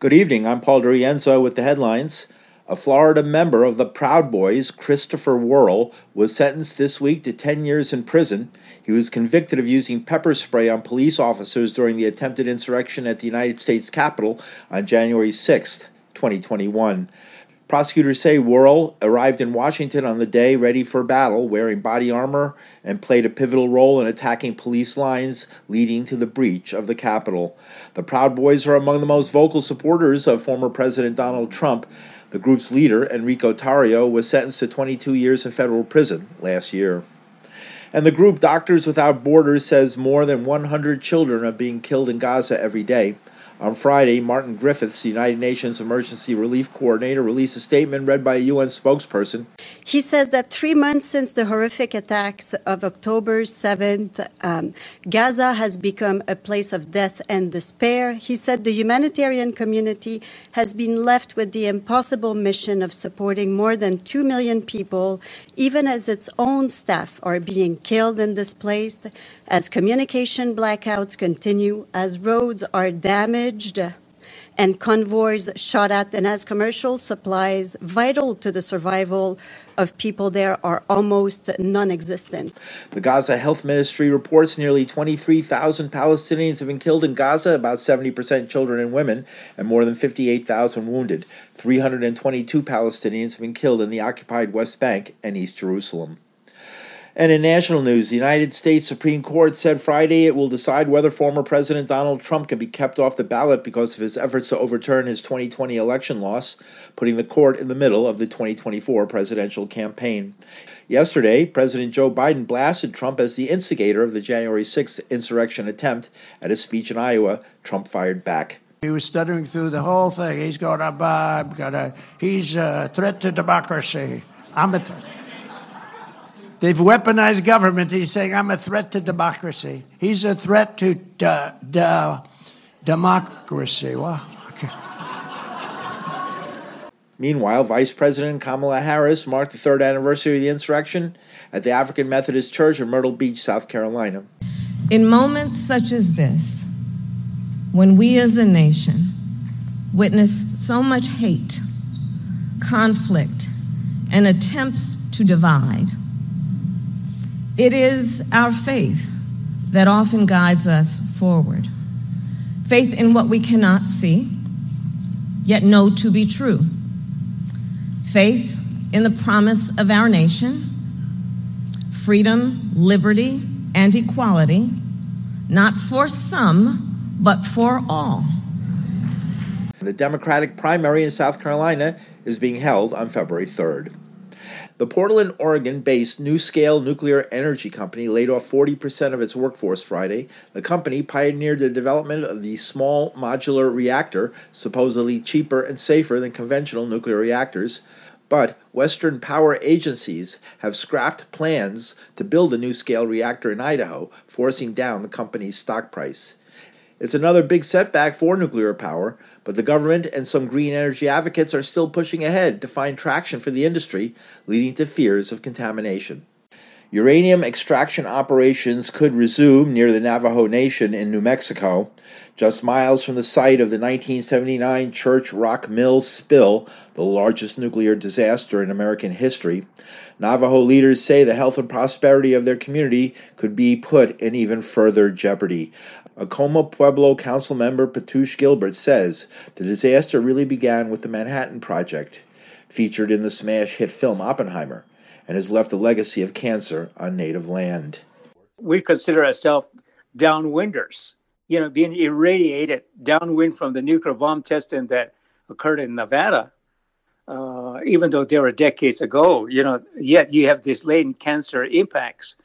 Good evening. I'm Paul DeRienzo with the headlines. A Florida member of the Proud Boys, Christopher Worrell, was sentenced this week to 10 years in prison. He was convicted of using pepper spray on police officers during the attempted insurrection at the United States Capitol on January 6, 2021. Prosecutors say Worrell arrived in Washington on the day ready for battle, wearing body armor, and played a pivotal role in attacking police lines leading to the breach of the Capitol. The Proud Boys are among the most vocal supporters of former President Donald Trump. The group's leader, Enrique Tarrio, was sentenced to 22 years in federal prison last year. And the group Doctors Without Borders says more than 100 children are being killed in Gaza every day. On Friday, Martin Griffiths, the United Nations Emergency Relief Coordinator, released a statement read by a UN spokesperson. He says that three months since the horrific attacks of October 7th, um, Gaza has become a place of death and despair. He said the humanitarian community has been left with the impossible mission of supporting more than 2 million people, even as its own staff are being killed and displaced, as communication blackouts continue, as roads are damaged damaged and convoys shot at, and as commercial supplies vital to the survival of people there are almost non existent. The Gaza Health Ministry reports nearly 23,000 Palestinians have been killed in Gaza, about 70% children and women, and more than 58,000 wounded. 322 Palestinians have been killed in the occupied West Bank and East Jerusalem. And in national news, the United States Supreme Court said Friday it will decide whether former President Donald Trump can be kept off the ballot because of his efforts to overturn his 2020 election loss, putting the court in the middle of the 2024 presidential campaign. Yesterday, President Joe Biden blasted Trump as the instigator of the January 6th insurrection attempt. At a speech in Iowa, Trump fired back. He was stuttering through the whole thing. He's got a, uh, he's a threat to democracy. I'm a threat. They've weaponized government. He's saying, I'm a threat to democracy. He's a threat to de- de- democracy. Well, okay. Meanwhile, Vice President Kamala Harris marked the third anniversary of the insurrection at the African Methodist Church in Myrtle Beach, South Carolina. In moments such as this, when we as a nation witness so much hate, conflict, and attempts to divide, it is our faith that often guides us forward. Faith in what we cannot see, yet know to be true. Faith in the promise of our nation, freedom, liberty, and equality, not for some, but for all. The Democratic primary in South Carolina is being held on February 3rd. The Portland, Oregon based NuScale Nuclear Energy Company laid off 40% of its workforce Friday. The company pioneered the development of the small modular reactor, supposedly cheaper and safer than conventional nuclear reactors. But Western power agencies have scrapped plans to build a NuScale reactor in Idaho, forcing down the company's stock price. It's another big setback for nuclear power, but the government and some green energy advocates are still pushing ahead to find traction for the industry, leading to fears of contamination. Uranium extraction operations could resume near the Navajo Nation in New Mexico, just miles from the site of the 1979 Church Rock Mill spill, the largest nuclear disaster in American history. Navajo leaders say the health and prosperity of their community could be put in even further jeopardy. Acoma Pueblo Council member Petuuche Gilbert says the disaster really began with the Manhattan Project, featured in the smash hit film Oppenheimer, and has left a legacy of cancer on native land. We consider ourselves downwinders, you know, being irradiated downwind from the nuclear bomb testing that occurred in Nevada. Uh, even though they were decades ago, you know, yet you have these latent cancer impacts,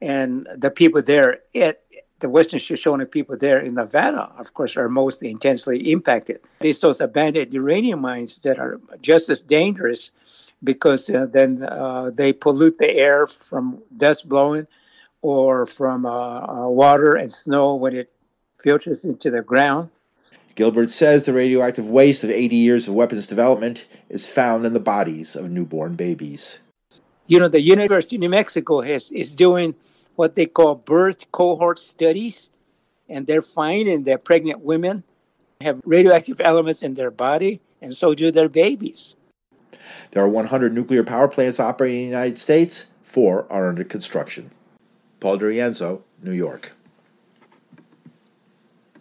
and the people there, it the Western Shoshone people there in Nevada, of course, are most intensely impacted. It's those abandoned uranium mines that are just as dangerous because uh, then uh, they pollute the air from dust blowing or from uh, uh water and snow when it filters into the ground. Gilbert says the radioactive waste of 80 years of weapons development is found in the bodies of newborn babies. You know, the University of New Mexico has, is doing what they call birth cohort studies, and they're finding that pregnant women have radioactive elements in their body, and so do their babies. There are 100 nuclear power plants operating in the United States. Four are under construction. Paul DeRienzo, New York.